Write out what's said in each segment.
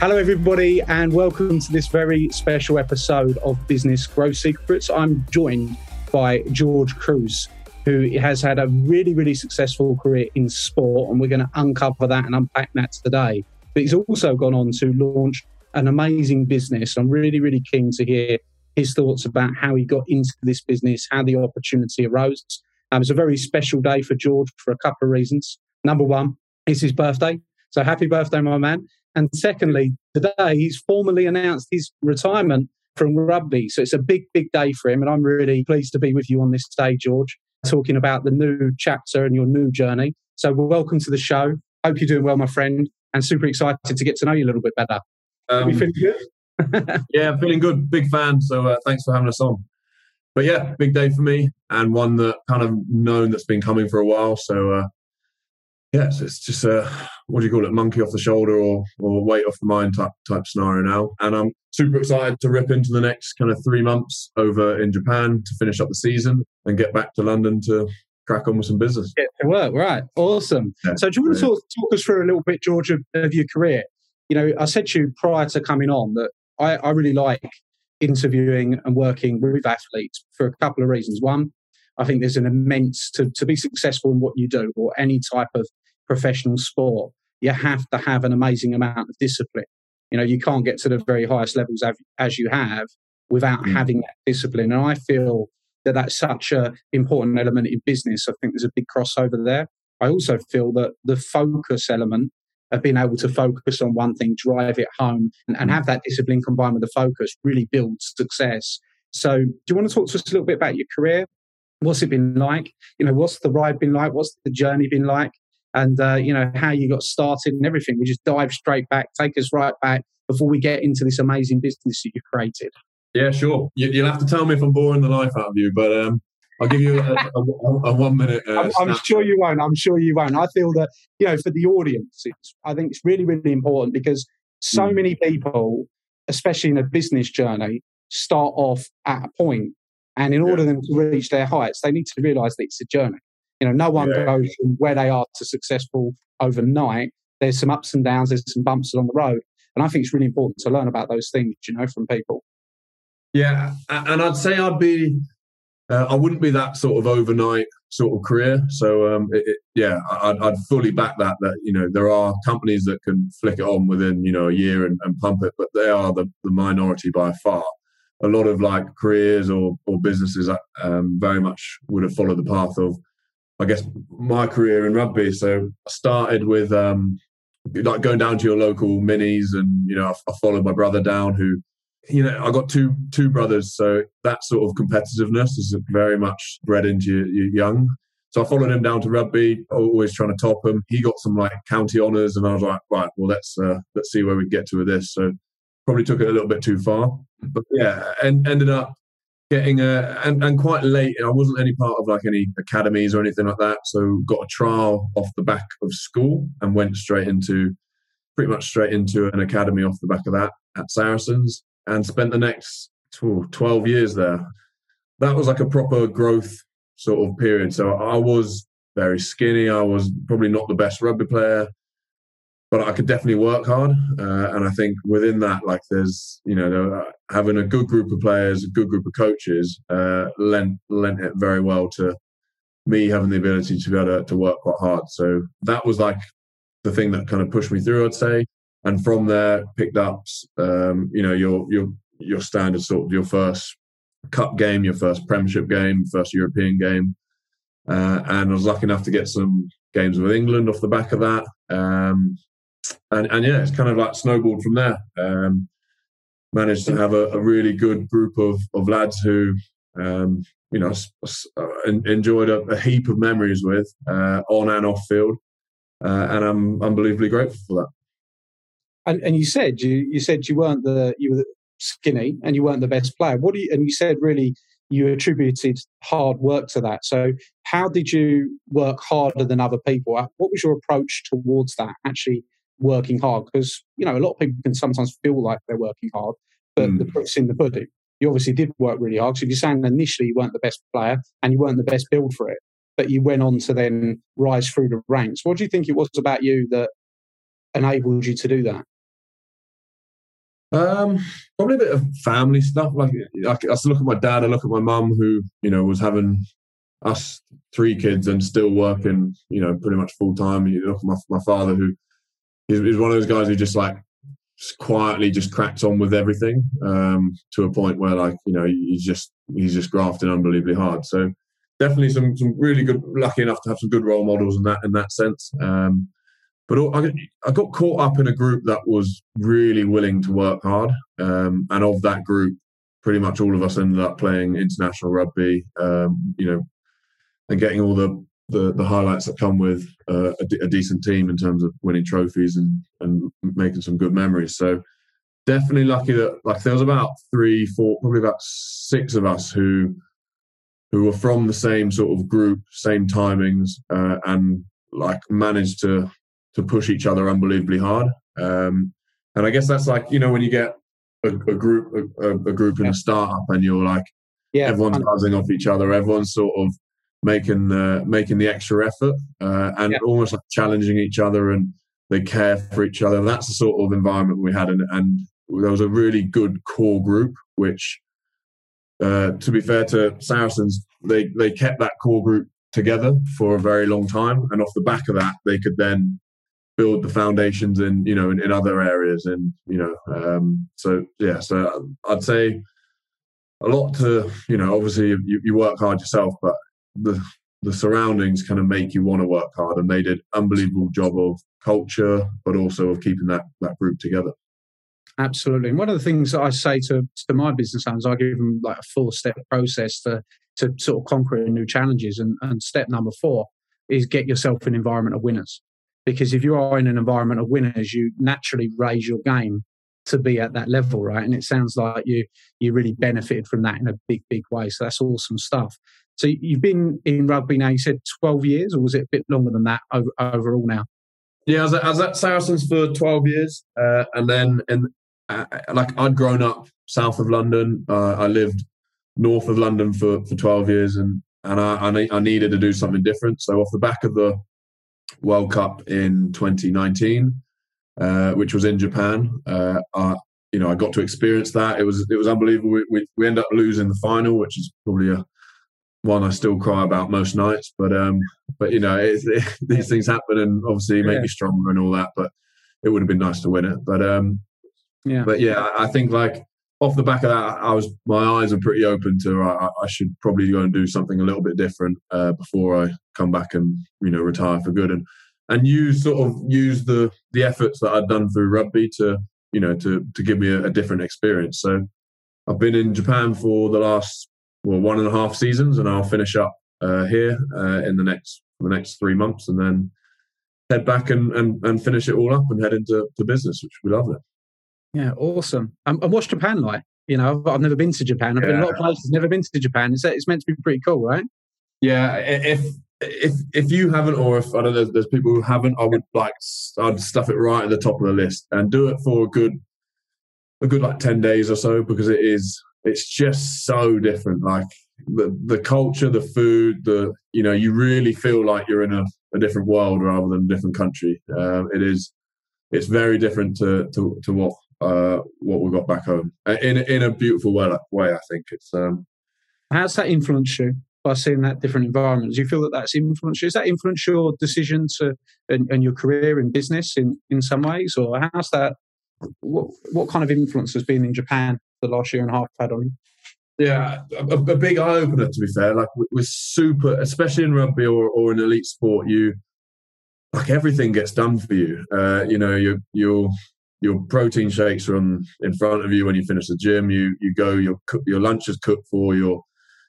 Hello, everybody, and welcome to this very special episode of Business Growth Secrets. I'm joined by George Kruis, who has had a really, really successful career in sport, and we're going to uncover that and unpack that today. But he's also gone on to launch an amazing business. I'm really, really keen to hear his thoughts about how he got into this business, how the opportunity arose. Um, it's a very special day for George for a couple of reasons. Number one, it's his birthday. So happy birthday, my man. And secondly, today he's formally announced his retirement from rugby. So it's a big, big day for him. And I'm really pleased to be with you on this day, George, talking about the new chapter and your new journey. So welcome to the show. Hope you're doing well, my friend, and super excited to get to know you a little bit better. Um, you feeling good? yeah, I'm feeling good. Big fan. So uh, thanks for having us on. But yeah, big day for me and one that kind of known that's been coming for a while. So uh, yeah, so it's just a what do you call it, monkey off the shoulder or or weight off the mind type type scenario now. And I'm super excited to rip into the next kind of three months over in Japan to finish up the season and get back to London to crack on with some business. Get to work, right? Awesome. Yeah, so do you want to talk, talk us through a little bit, George, of, of your career? You know, I said to you prior to coming on that I, I really like interviewing and working with athletes for a couple of reasons. One, I think there's an immense to, to be successful in what you do or any type of professional sport, you have to have an amazing amount of discipline. You know, you can't get to the very highest levels as you have without mm. having that discipline. And I feel that that's such an important element in business. I think there's a big crossover there. I also feel that the focus element of being able to focus on one thing, drive it home, and, and have that discipline combined with the focus really builds success. So, do you want to talk to us a little bit about your career? What's it been like? You know, what's the ride been like? What's the journey been like? And uh, you know how you got started and everything. We just dive straight back, take us right back before we get into this amazing business that you've created. Yeah, sure. You, will have to tell me if I'm boring the life out of you, but um, I'll give you a, a, a, one minute. Uh, I'm, I'm sure you won't. I'm sure you won't. I feel that you know for the audience, I think it's really, really important because so mm. many people, especially in a business journey, start off at a point and in order yeah. them to reach their heights, they need to realize that it's a journey. You know, no one yeah. goes from where they are to successful overnight. There's some ups and downs, there's some bumps along the road. And I think it's really important to learn about those things, you know, from people. Yeah. And I'd say I'd be, uh, I wouldn't be that sort of overnight sort of career. So, um, it, it, yeah, I'd, I'd, fully back that, that, you know, there are companies that can flick it on within, you know, a year and, and pump it, but they are the, the minority by far a lot of like careers or or businesses um, very much would have followed the path of, I guess, my career in rugby. So I started with um, like going down to your local minis, and you know, I, I followed my brother down who. You know, I got two two brothers, so that sort of competitiveness is very much bred into you, you young. So I followed him down to rugby, always trying to top him. He got some like county honours, and I was like, right, well let's uh, let's see where we get to with this. So probably took it a little bit too far. But yeah, and ended up getting a and, and quite late. I wasn't any part of like any academies or anything like that. So got a trial off the back of school and went straight into pretty much straight into an academy off the back of that at Saracens and spent the next 12 years there. That was like a proper growth sort of period. So I was very skinny. I was probably not the best rugby player but I could definitely work hard. Uh, and I think within that, like there's, you know, uh, having a good group of players, a good group of coaches, uh, lent, lent it very well to me having the ability to be able to, to work quite hard. So that was like the thing that kind of pushed me through, I'd say. And from there, picked up, um, you know, your, your, your standard sort of your first cup game, your first premiership game, first European game. uh, and I was lucky enough to get some games with England off the back of that. Um, and, and yeah, it's kind of like snowballed from there. Um, managed to have a, a, really good group of, of lads who, um, you know, uh, enjoyed a, a, heap of memories with uh, on and off field, uh, and I'm unbelievably grateful for that. And, and you said you you said you weren't the you were skinny and you weren't the best player. What do you and you said really you attributed hard work to that. So how did you work harder than other people? What was your approach towards that? Actually working hard because you know a lot of people can sometimes feel like they're working hard, but mm. the proof's in the pudding. You obviously did work really hard. So if you're saying initially you weren't the best player and you weren't the best build for it, but you went on to then rise through the ranks. What do you think it was about you that enabled you to do that? Um, probably a bit of family stuff. Like I, I look at my dad, I look at my mum, who you know was having us three kids and still working, you know, pretty much full time. And you look at my my father, who he's, he's one of those guys who just like just quietly just cracks on with everything um, to a point where like you know he's just he's just grafting unbelievably hard. So definitely some some really good lucky enough to have some good role models in that in that sense. Um, but I, I got caught up in a group that was really willing to work hard, um, and of that group, pretty much all of us ended up playing international rugby. Um, you know, and getting all the the, the highlights that come with uh, a, d- a decent team in terms of winning trophies and, and making some good memories. So definitely lucky that like there was about three, four, probably about six of us who who were from the same sort of group, same timings, uh, and like managed to to push each other unbelievably hard. Um, and I guess that's like you know when you get a, a group a, a, group in a startup and you're like yeah, everyone's buzzing off each other, everyone's sort of making the making the extra effort uh, and yeah. almost like challenging each other and they care for each other. That's the sort of environment we had, and, and there was a really good core group. Which, uh, to be fair to Saracens, they they kept that core group together for a very long time, and off the back of that, they could then build the foundations in you know in, in other areas, and you know, um, so yeah, so I'd say a lot to you know obviously you, you work hard yourself but the the surroundings kind of make you want to work hard and they did an unbelievable job of culture but also of keeping that that group together absolutely and one of the things that i say to, to my business owners i give them like a four step process to to sort of conquer new challenges and, and step number four is get yourself an environment of winners because if you are in an environment of winners you naturally raise your game to be at that level, right? And it sounds like you you really benefited from that in a big, big way. So that's awesome stuff. So you've been in rugby now. You said twelve years, or was it a bit longer than that over, overall now? Yeah, I was, at, I was at Saracens for twelve years, uh, and then in uh, like I'd grown up south of London. Uh, I lived north of London for for twelve years, and and I, I needed to do something different. So off the back of the World Cup in 2019, uh, which was in Japan, uh, I, you know I got to experience that. It was it was unbelievable. We, we, we ended up losing the final, which is probably a one I still cry about most nights. But um, but you know, it, these things happen, and obviously make yeah. me stronger and all that. But it would have been nice to win it. But um, yeah, but yeah, I, I think like off the back of that, I was my eyes are pretty open to I, I should probably go and do something a little bit different uh, before I come back and you know retire for good and and use sort of use the the efforts that I'd done through rugby to you know to to give me a, a different experience. So I've been in Japan for the last well one and a half seasons, and I'll finish up uh, here uh, in the next the next three months, and then head back and, and, and finish it all up and head into the business, which we love it. Yeah, awesome. Um, and what's Japan like? You know, I've, I've never been to Japan. I've yeah. been a lot of places, never been to Japan. It's, it's meant to be pretty cool, right? Yeah, if if if you haven't, or if I don't know, there's people who haven't, I would like I'd stuff it right at the top of the list and do it for a good a good like ten days or so because it is it's just so different. Like the the culture, the food, the you know, you really feel like you're in a, a different world rather than a different country. Um, it is it's very different to to, to what uh, what we got back home in in a beautiful way. Way I think it's. Um, How's that influenced you by seeing that different environment? Do you feel that that's influenced you? Has that influenced your decision to and, and your career in business in in some ways, or how's that? What what kind of influence has been in Japan the last year and a half had on you? Yeah, a, a big eye opener. To be fair, like we're super, especially in rugby or, or in elite sport, you like everything gets done for you. Uh, you know, your your your protein shakes are on in front of you when you finish the gym. You you go, your your lunch is cooked for your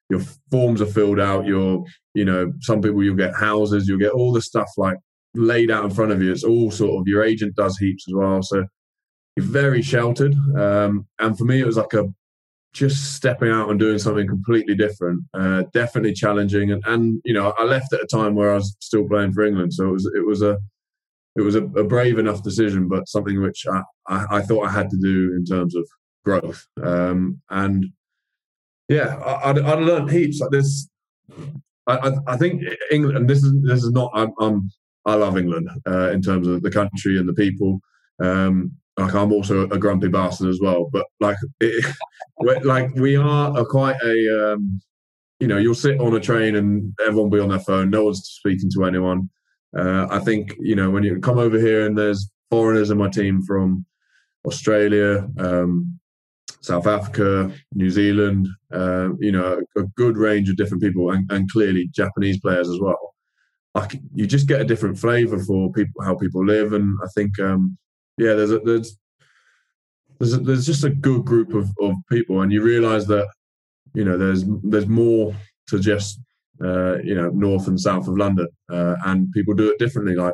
your forms are filled out. Your you know, some people you'll get houses, you'll get all the stuff like laid out in front of you. It's all sort of your agent does heaps as well. So very sheltered. Um, and for me, it was like a just stepping out and doing something completely different. Uh, definitely challenging. And, and you know, I left at a time where I was still playing for England, so it was it was a it was a, a brave enough decision, but something which I, I, I, thought I had to do in terms of growth. Um, and yeah, I, I, I learned heaps like this. I, I, think England, and this is this is not. I'm, I'm I love England uh, in terms of the country and the people. Um, like I'm also a grumpy bastard as well, but like, it, like we are a quite a, um, you know, you'll sit on a train and everyone will be on their phone. No one's speaking to anyone. Uh, I think you know when you come over here and there's foreigners in my team from Australia, um, South Africa, New Zealand, uh, you know, a, a, good range of different people, and, and clearly Japanese players as well like you just get a different flavour for people how people live, and I think um, yeah, there's a, there's there's a, there's just a good group of, of people, and you realise that you know there's there's more to just uh, you know north and south of London, uh, and people do it differently. Like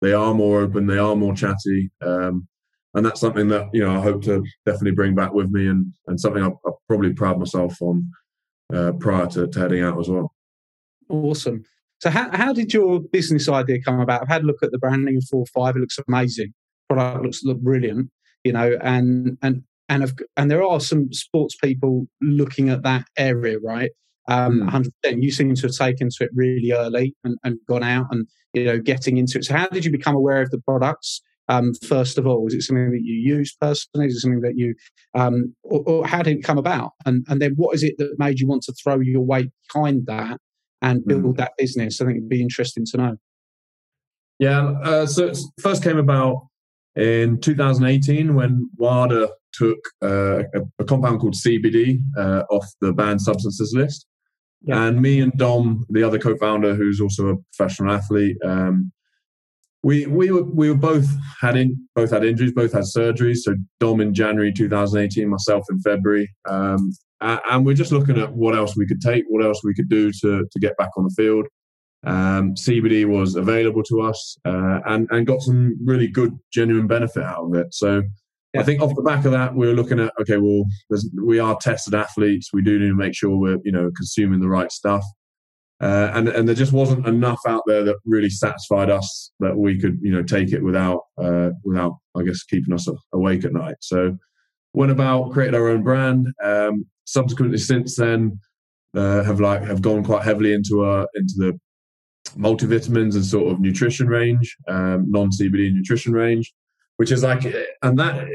they are more open, they are more chatty, um, and that's something that you know I hope to definitely bring back with me, and and something I, I probably proud myself on uh, prior to, to heading out as well. Awesome. So how, how did your business idea come about? I've had a look at the branding of four five. It looks amazing. Product looks look brilliant. You know, and and and and there are some sports people looking at that area, right? Um, 100%. Hmm. You seem to have taken to it really early and, and gone out and you know getting into it. So how did you become aware of the products? Um, first of all, was it something that you use personally? Is it something that you, um, or, or, how did it come about? And and then what is it that made you want to throw your weight behind that and build mm. that business? I think it'd be interesting to know. Yeah, uh, so it first came about in 2018 when WADA took uh, a, a, compound called CBD uh, off the banned substances list. Yeah. And me and Dom, the other co-founder, who's also a professional athlete, um, we we were we were both had in both had injuries, both had surgeries. So Dom in January 2018, myself in February. Um, uh, and we're just looking at what else we could take, what else we could do to, to get back on the field. Um, CBD was available to us uh, and, and got some really good, genuine benefit out of it. So yeah. I think off the back of that, we are looking at okay, well, we are tested athletes. We do need to make sure we're you know consuming the right stuff. Uh, and and there just wasn't enough out there that really satisfied us that we could you know take it without uh, without I guess keeping us awake at night. So went about created our own brand. Um, subsequently, since then, uh, have like have gone quite heavily into uh into the multivitamins and sort of nutrition range, um, non CBD nutrition range, which is like, and that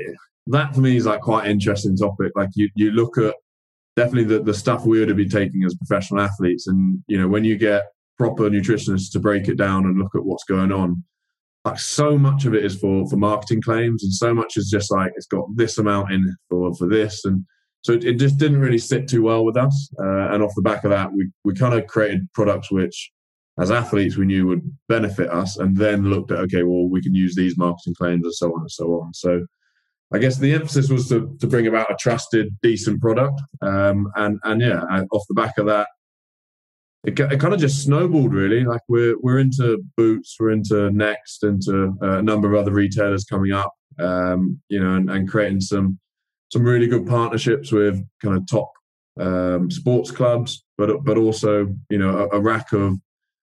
that for me is like quite interesting topic. Like you you look at definitely the, the stuff we would be taking as professional athletes, and you know when you get proper nutritionists to break it down and look at what's going on, like so much of it is for for marketing claims and so much is just like it's got this amount in for for this. And so it, it just didn't really sit too well with us. Uh, and off the back of that we we kind of created products which as athletes we knew would benefit us and then looked at okay well we can use these marketing claims and so on and so on so I guess the emphasis was to, to bring about a trusted, decent product, um, and and yeah, off the back of that, it, it kind of just snowballed really. Like we're we're into boots, we're into Next, into uh, a number of other retailers coming up, um, you know, and, and, creating some some really good partnerships with kind of top um, sports clubs, but but also you know a, a, rack of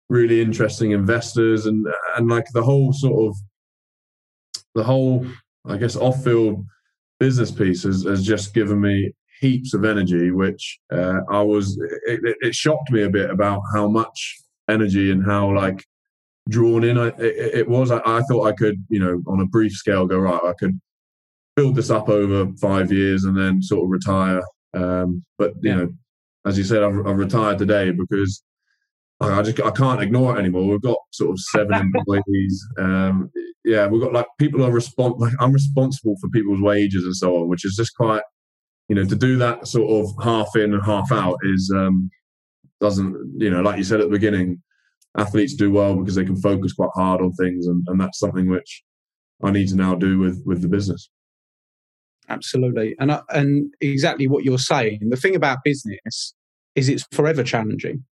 really interesting investors and and like the whole sort of the whole I guess off field business piece has, has just given me heaps of energy, which uh, I was. It, it, shocked me a bit about how much energy and how like drawn in I, it, it, was. I, I, thought I could, you know, on a brief scale, go right. I could build this up over five years and then sort of retire. Um, but you know, as you said, I've, I've retired today because I just I can't ignore it anymore. We've got sort of seven employees. Um, yeah, we've got like people are respons- like I'm responsible for people's wages and so on, which is just quite you know, to do that sort of half in and half out is um, doesn't you know, like you said at the beginning, athletes do well because they can focus quite hard on things, and, and that's something which I need to now do with with the business. Absolutely, and and exactly what you're saying. The thing about business is it's forever challenging.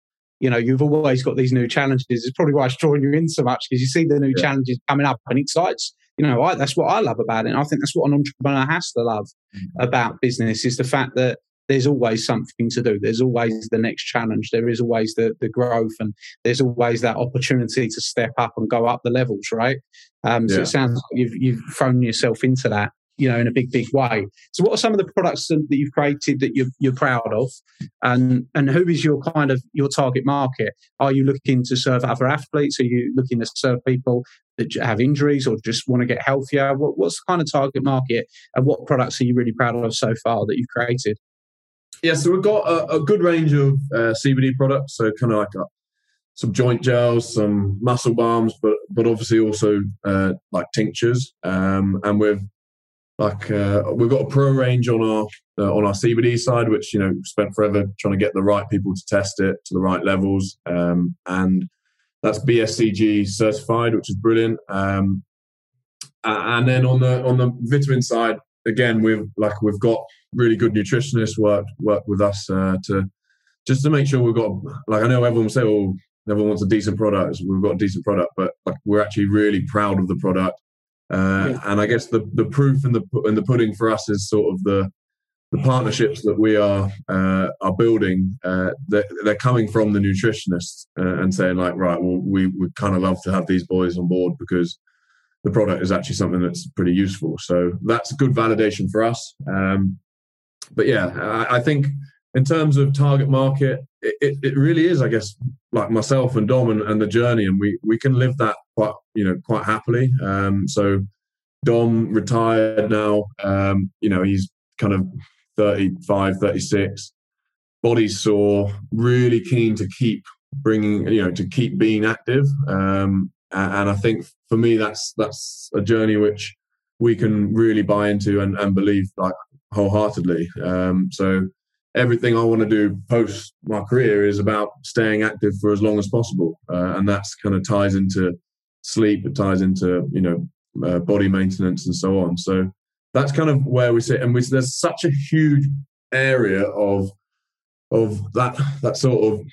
You know, you've always got these new challenges. It's probably why it's drawing you in so much because you see the new yeah. challenges coming up, and it excites. You know, I, that's what I love about it. And I think that's what an entrepreneur has to love mm-hmm. about business is the fact that there's always something to do. There's always the next challenge. There is always the, the growth and there's always that opportunity to step up and go up the levels, right? Um, yeah. So it sounds like you've, you've thrown yourself into that, you know, in a big, big way. So what are some of the products that you've created that you're, you're proud of? And, and who is your kind of, your target market? Are you looking to serve other athletes? Are you looking to serve people that have injuries or just want to get healthier? What, what's the kind of target market and what products are you really proud of so far that you've created? Yeah, so we've got a, a good range of uh, CBD products. So kind of like a, some joint gels, some muscle balms, but but obviously also uh, like tinctures. Um, and we've like uh, we've got a pro range on our uh, on our CBD side, which you know spent forever trying to get the right people to test it to the right levels, um, and that's BSCG certified, which is brilliant. Um, and then on the on the vitamin side, again, we've like we've got really good nutritionists work work with us uh, to just to make sure we've got like I know everyone will say, "Oh, everyone wants a decent product." We've got a decent product, but like we're actually really proud of the product. Uh, yeah. And I guess the the proof in the in the pudding for us is sort of the the partnerships that we are uh, are building. Uh, they're, they're, coming from the nutritionists uh, and saying like, right, well, we would kind of love to have these boys on board because the product is actually something that's pretty useful. So that's good validation for us. Um, but yeah, I, I, think in terms of target market, it, it, it, really is, I guess, like myself and Dom and, and, the journey, and we we can live that quite you know quite happily. Um, so Dom retired now. Um, you know, he's kind of 35, 36, body sore, really keen to keep bringing, you know, to keep being active. Um, and I think for me, that's that's a journey which we can really buy into and, and believe like wholeheartedly. Um, so everything I want to do post my career is about staying active for as long as possible, uh, and that's kind of ties into sleep. It ties into you know uh, body maintenance and so on. So that's kind of where we sit, and we, there's such a huge area of of that that sort of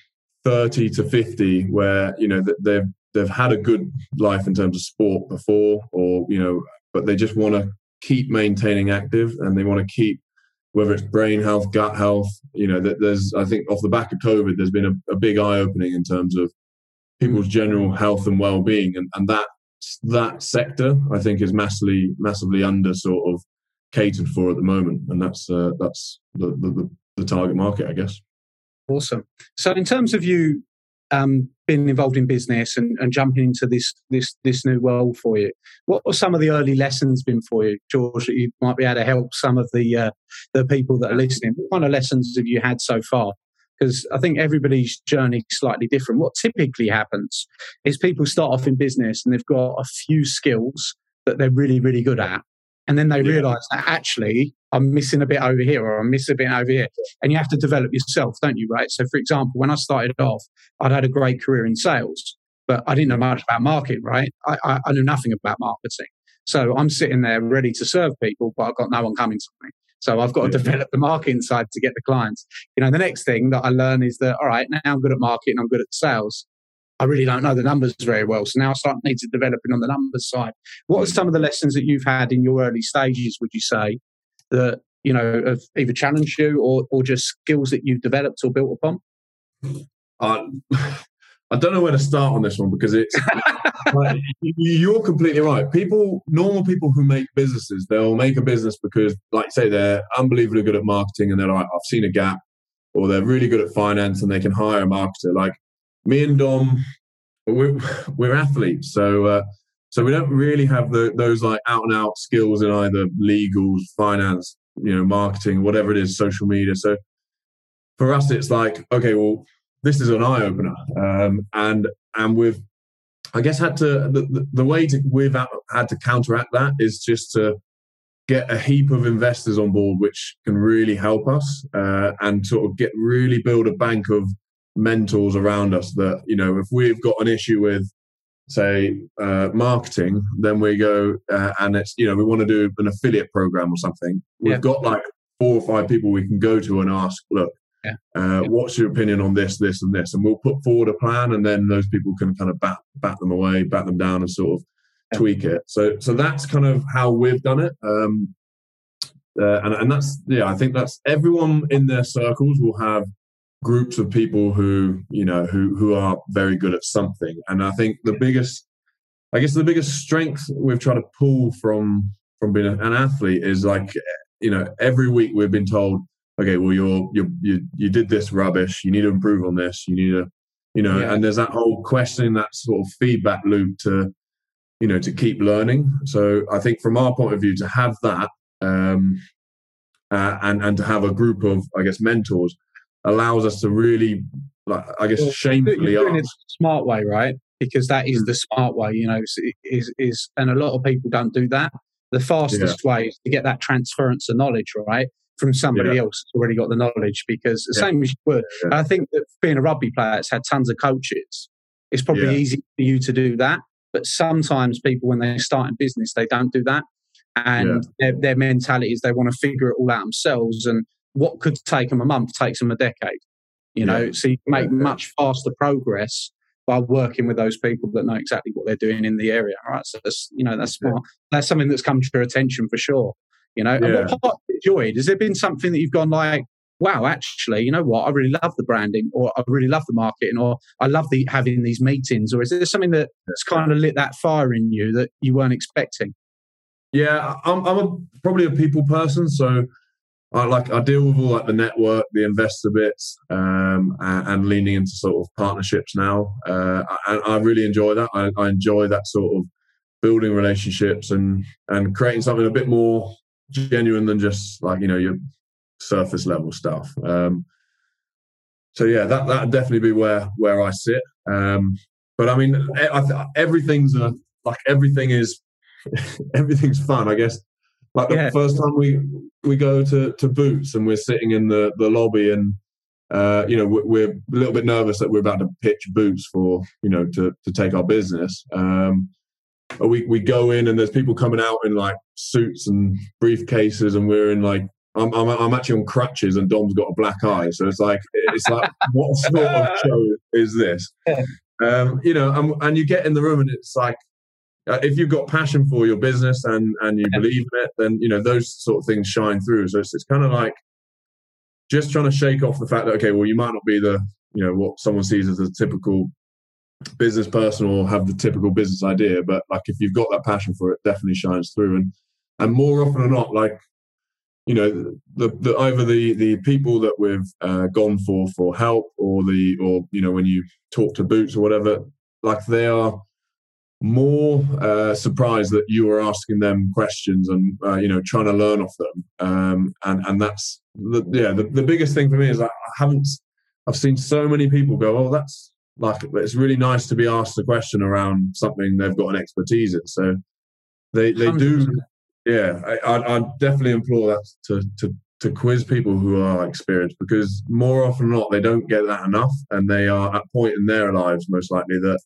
30 to 50 where you know they've they've had a good life in terms of sport before or you know but they just want to keep maintaining active and they want to keep whether it's brain health gut health you know there's i think off the back of covid there's been a, a big eye opening in terms of people's general health and well-being. And, and that that sector i think is massively massively under sort of catered for at the moment. And that's uh, that's the, the the target market i guess. Awesome. So in terms of you um, been involved in business and, and, jumping into this this this new world for you. What were some of the early lessons been for you, George? That you might be able to help some of the uh, the people that are listening. What kind of lessons have you had so far? Because I think everybody's journey is slightly different. What typically happens is people start off in business and they've got a few skills that they're really really good at, and then they yeah. realize that actually I'm missing a bit over here or I'm missing a bit over here. And you have to develop yourself, don't you? Right. So, for example, when I started off, I'd had a great career in sales, but I didn't know much about marketing, right? I, I, I knew nothing about marketing. So I'm sitting there ready to serve people, but I've got no one coming to me. So I've got to develop the marketing side to get the clients. You know, the next thing that I learn is that, all right, now I'm good at marketing, I'm good at sales. I really don't know the numbers very well. So now I start need to developing on the numbers side. What are some of the lessons that you've had in your early stages, would you say, that, you know, have either challenged you or, or just skills that you've developed or built upon? Uh, I don't know where to start on this one because it's like, you're completely right. People, normal people who make businesses, they'll make a business because, like say, they're unbelievably good at marketing and they're like, I've seen a gap, or they're really good at finance and they can hire a marketer. Like me and Dom, we're, we're athletes, so uh, so we don't really have the, those like out and out skills in either legals, finance, you know, marketing, whatever it is, social media. So for us, it's like, okay, well, this is an eye opener, um, and and we've, I guess, had to the, the, way to we've had to counteract that is just to get a heap of investors on board, which can really help us uh, and sort of get really build a bank of mentors around us that, you know, if we've got an issue with, say, uh, marketing, then we go uh, and it's, you know, we want to do an affiliate program or something. We've yeah. got like four or five people we can go to and ask, look, yeah. Uh, what's your opinion on this, this, and this? And we'll put forward a plan, and then those people can kind of bat, bat them away, bat them down, and sort of tweak it. So so that's kind of how we've done it. Um, uh, and and that's yeah, I think that's everyone in their circles will have groups of people who you know who who are very good at something. And I think the biggest, I guess the biggest strength we've tried to pull from from being an athlete is like you know every week we've been told okay well you're you're you you did this rubbish you need to improve on this you need to you know yeah. and there's that whole questioning that sort of feedback loop to you know to keep learning so i think from our point of view to have that um, uh, and and to have a group of i guess mentors allows us to really like i guess well, shamefully you're doing it smart way right because that is mm. the smart way you know is is and a lot of people don't do that the fastest yeah. way is to get that transference of knowledge right from somebody yeah. else who's already got the knowledge because the yeah. same as you would i think that being a rugby player it's had tons of coaches it's probably easy for you to do that but sometimes people, when they start in business, they don't do that. And their, their mentality is they want to figure it all out themselves. And what could take them a month takes them a decade. You know, yeah. so you make yeah. much faster progress by working with those people that know exactly what they're doing in the area. Right. So that's, you know, that's smart. That's something that's come to your attention for sure. You know, and what part enjoyed? Has there been something that you've gone like, wow, actually, you know what? I really love the branding, or I really love the marketing, or I love the having these meetings, or is there something that's kind of lit that fire in you that you weren't expecting? Yeah, I'm, I'm a, probably a people person, so I like I deal with all like the network, the investor bits, um, and, and, leaning into sort of partnerships now. Uh, I, I really enjoy that. I, I enjoy that sort of building relationships and and creating something a bit more genuine than just like you know your surface level stuff. Um, so yeah, that that definitely be where where I sit. Um, but I mean, I, everything's a, like everything is everything's fun. I guess like the yeah. first time we we go to to Boots and we're sitting in the the lobby and uh, you know we're, a little bit nervous that we're about to pitch Boots for you know to to take our business. Um, we we go in and there's people coming out in like suits and briefcases and we're in like I'm, I'm, I'm actually on crutches and Dom's got a black eye. So it's like, it's like, what sort of show is this? Um, you know, and, and you get in the room and it's like, uh, if you've got passion for your business and, and you believe in it, then, you know, those sort of things shine through. So it's, it's kind of like just trying to shake off the fact that, okay, well, you might not be the, you know, what someone sees as a typical business person or have the typical business idea. But like, if you've got that passion for it, definitely shines through. And, and more often than not, like you know the, the either the the people that we've uh, gone for for help or the or you know when you talk to boots or whatever like they are more uh, surprised that you are asking them questions and uh, you know trying to learn off them. Um, and and that's the, yeah the, the biggest thing for me is I haven't I've seen so many people go oh that's like it's really nice to be asked a question around something they've got an expertise in. So they they do yeah, I, I definitely implore that to, to to quiz people who are experienced because more often than not they don't get that enough, and they are at a point in their lives most likely that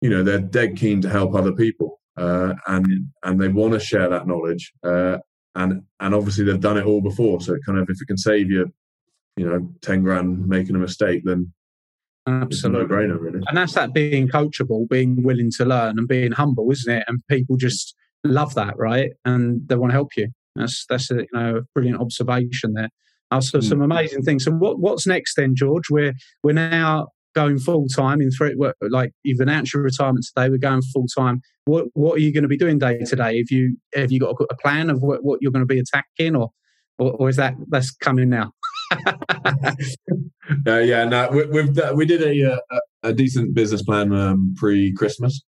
you know they're dead keen to help other people, uh, and and they want to share that knowledge, uh, and and obviously they've done it all before, so kind of if it can save you, you know, ten grand making a mistake, then Absolutely. no brainer, really. And that's that being coachable, being willing to learn and being humble, isn't it? And people just love that, right? And they want to help you. That's that's a you know a brilliant observation there. Also, mm. some amazing things. So, what what's next then, George? We're we're now going full time in three. Like you've announced your retirement today. We're going full time. What what are you going to be doing day to day? Have you have you got a, plan of what, what you're going to be attacking, or, or, or is that that's coming now? uh, yeah, no, we, we've we did a a, a decent business plan um, pre Christmas,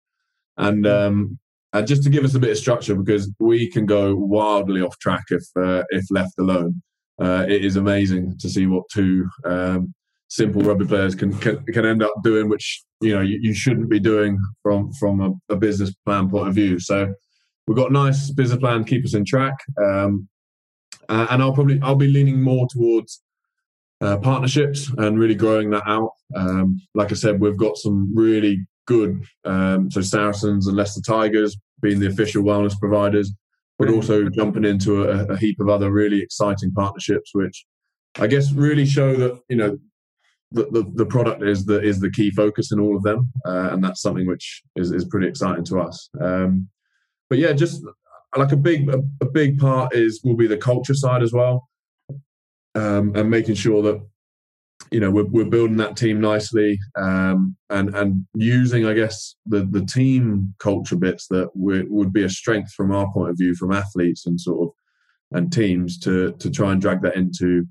and hmm. um, uh, just to give us a bit of structure, because we can go wildly off track if uh, if left alone. Uh, it is amazing to see what two um, simple rugby players can, can, can end up doing, which you know you, you shouldn't be doing from from a, a, business plan point of view. So we've got a nice business plan to keep us in track. Um, uh, and I'll probably I'll be leaning more towards uh, partnerships and really growing that out. Um, like I said, we've got some really good um, so Saracens and Leicester Tigers being the official wellness providers, but also jumping into a, a heap of other really exciting partnerships, which I guess really show that you know the, the, the, product is the is the key focus in all of them, uh, and that's something which is, is pretty exciting to us. Um, but yeah, just like a big a, a, big part is will be the culture side as well, um, and making sure that you know we're, we're building that team nicely um, and and using I guess the the team culture bits that would be a strength from our point of view from athletes and sort of and teams to to try and drag that into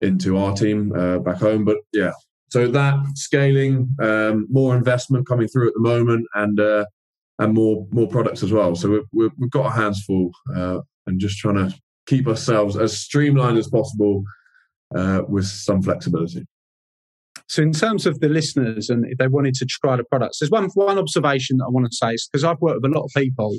into our team uh, back home. But yeah, so that scaling, um, more investment coming through at the moment, and uh, and more more products as well. So we have we've got our hands full uh, and just trying to keep ourselves as streamlined as possible uh, with some flexibility. So, in terms of the listeners, and if they wanted to try the products, there's one one observation that I want to say is because I've worked with a lot of people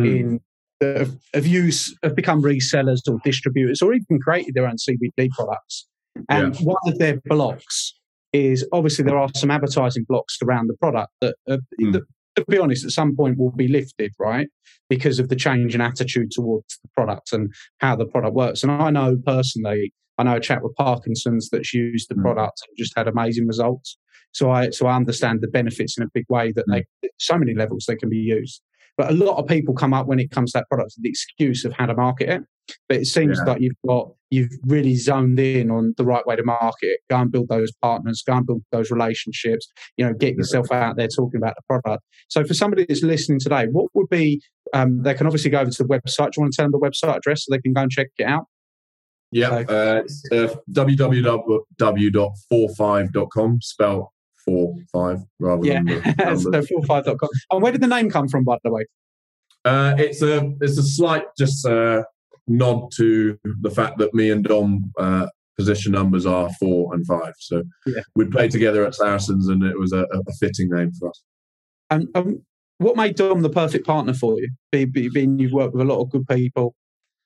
mm. in have, have used have become resellers or distributors or even created their own CBD products. And yeah. one of their blocks is obviously there are some advertising blocks around the product that, uh, mm. that, to be honest, at some point will be lifted, right? Because of the change in attitude towards the product and how the product works. And I know personally, I know a chap with Parkinson's that's used the mm. product and just had amazing results. So I so I understand the benefits in a big way that mm. they so many levels they can be used. But a lot of people come up when it comes to that product with the excuse of how to market it. But it seems yeah. like you've got you've really zoned in on the right way to market it. Go and build those partners, go and build those relationships, you know, get yourself out there talking about the product. So for somebody that's listening today, what would be um, they can obviously go over to the website. Do you want to tell them the website address so they can go and check it out? Yeah, so, uh, it's uh, www.45.com, spelled four five rather yeah. than so four five dot com. And where did the name come from, by the way? Uh, it's a it's a slight just uh, nod to the fact that me and Dom uh, position numbers are four and five. So yeah. we'd play together at Saracens, and it was a, a fitting name for us. And um, what made Dom the perfect partner for you? Being you've worked with a lot of good people.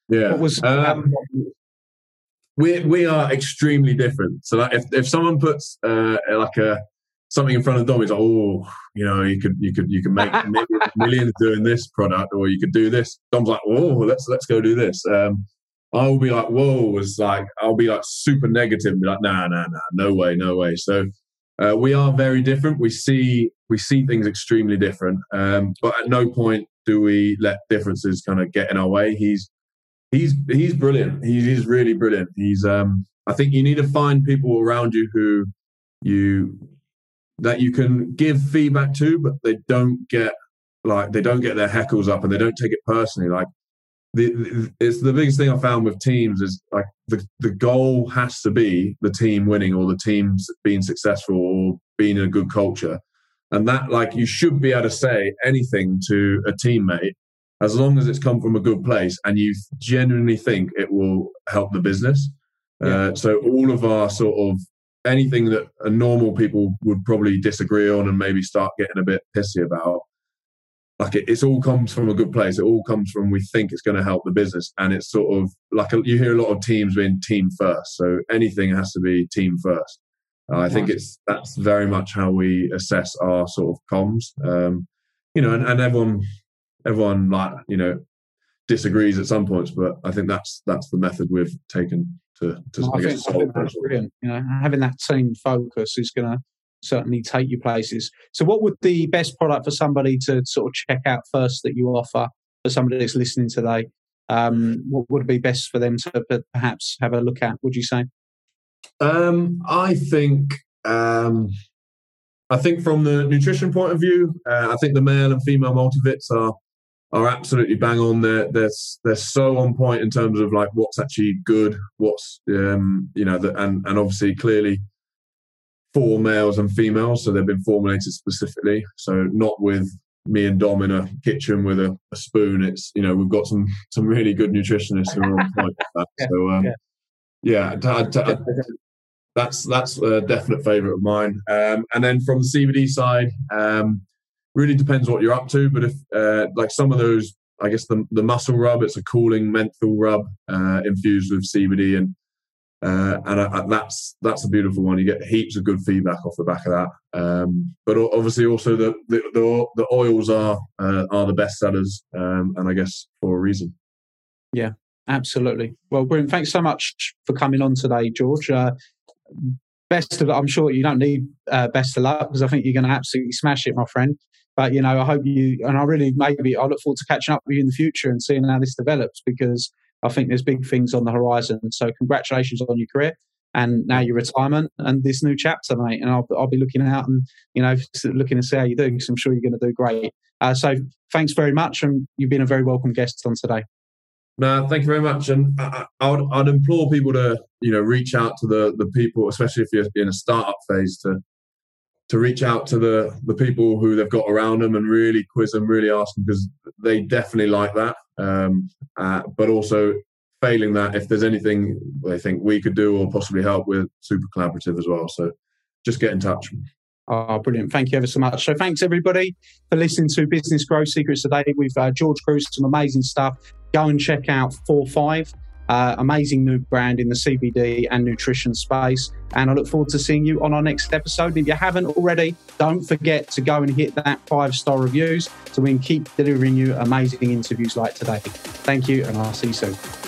Yeah. What was um, we we are extremely different. So like if if someone puts uh, like a something in front of Dom is like, oh, you know, you could you could you could make millions doing this product, or you could do this. Dom's like, oh, let's let's go do this. Um, I will be like, whoa, was like, I'll be like super negative and be like, nah, nah, nah, no way, no way. So uh, we are very different. We see we see things extremely different, um, but at no point do we let differences kind of get in our way. He's he's he's brilliant. He's, he's really brilliant. He's um, I think you need to find people around you who you that you can give feedback to, but they don't get like they don't get their heckles up and they don't take it personally. Like the, the, it's the biggest thing I found with teams is like the, the goal has to be the team winning or the teams being successful or being in a good culture. And that like you should be able to say anything to a teammate as long as it's come from a good place and you genuinely think it will help the business. Yeah. Uh, so all of our sort of anything that a normal people would probably disagree on and maybe start getting a bit pissy about like it, it's all comes from a good place. It all comes from we think it's going to help the business. And it's sort of like a, you hear a lot of teams being team first. So anything has to be team first. Uh, i think it's that's very much how we assess our sort of comms. Um, you know and, and everyone everyone like you know disagrees at some points but i think that's that's the method we've taken to, to I, I, guess, think, I think that's brilliant. You know, having that team focus is going to certainly take you places. So, what would the best product for somebody to sort of check out first that you offer for somebody that's listening today? Um, what would be best for them to perhaps have a look at? Would you say? Um, I think. Um, I think from the nutrition point of view, uh, I think the male and female multivits are are absolutely bang on. They're they're they're so on point in terms of like what's actually good, what's um, you know, the, and and obviously clearly for males and females, so they've been formulated specifically. So not with me and Dom in a kitchen with a, a spoon. It's you know we've got some some really good nutritionists who are on point with that. yeah, so um, yeah, yeah that's that's a definite favourite of mine. Um, and then from the CBD side. Um, really depends what you're up to. But if uh, like some of those I guess the the muscle rub. It's a cooling menthol rub uh, infused with CBD, and uh, and I, that's that's a beautiful one. You get heaps of good feedback off the back of that. Um, but obviously, also the the, the, the oils are uh, are the best sellers, um, and I guess for a reason. Yeah, absolutely. Well, brilliant. Thanks so much for coming on today, George. Uh, best of I'm sure you don't need uh, best of luck because I think you're going to absolutely smash it, my friend. But you know, I hope you and I really maybe I look forward to catching up with you in the future and seeing how this develops because I think there's big things on the horizon. So congratulations on your career and now your retirement and this new chapter, mate. And I'll, I'll be looking out and you know looking to see how you do because I'm sure you're going to do great. Uh, so thanks very much, and you've been a very welcome guest on today. No, thank you very much. And I, would, I'd implore people to, you know, reach out to the the people, especially if you're in a startup phase, to to reach out to the the people who they've got around them and really quiz them, really ask them because they definitely like that. Um, uh, but also failing that, if there's anything they think we could do or possibly help with, super collaborative as well. So just get in touch. Oh, brilliant. Thank you ever so much. So, thanks everybody for listening to Business Growth Secrets today with uh, George Kruis. Some amazing stuff. Go and check out 4 5, uh, amazing new brand in the CBD and nutrition space. And I look forward to seeing you on our next episode. If you haven't already, don't forget to go and hit that five star reviews so we can keep delivering you amazing interviews like today. Thank you, and I'll see you soon.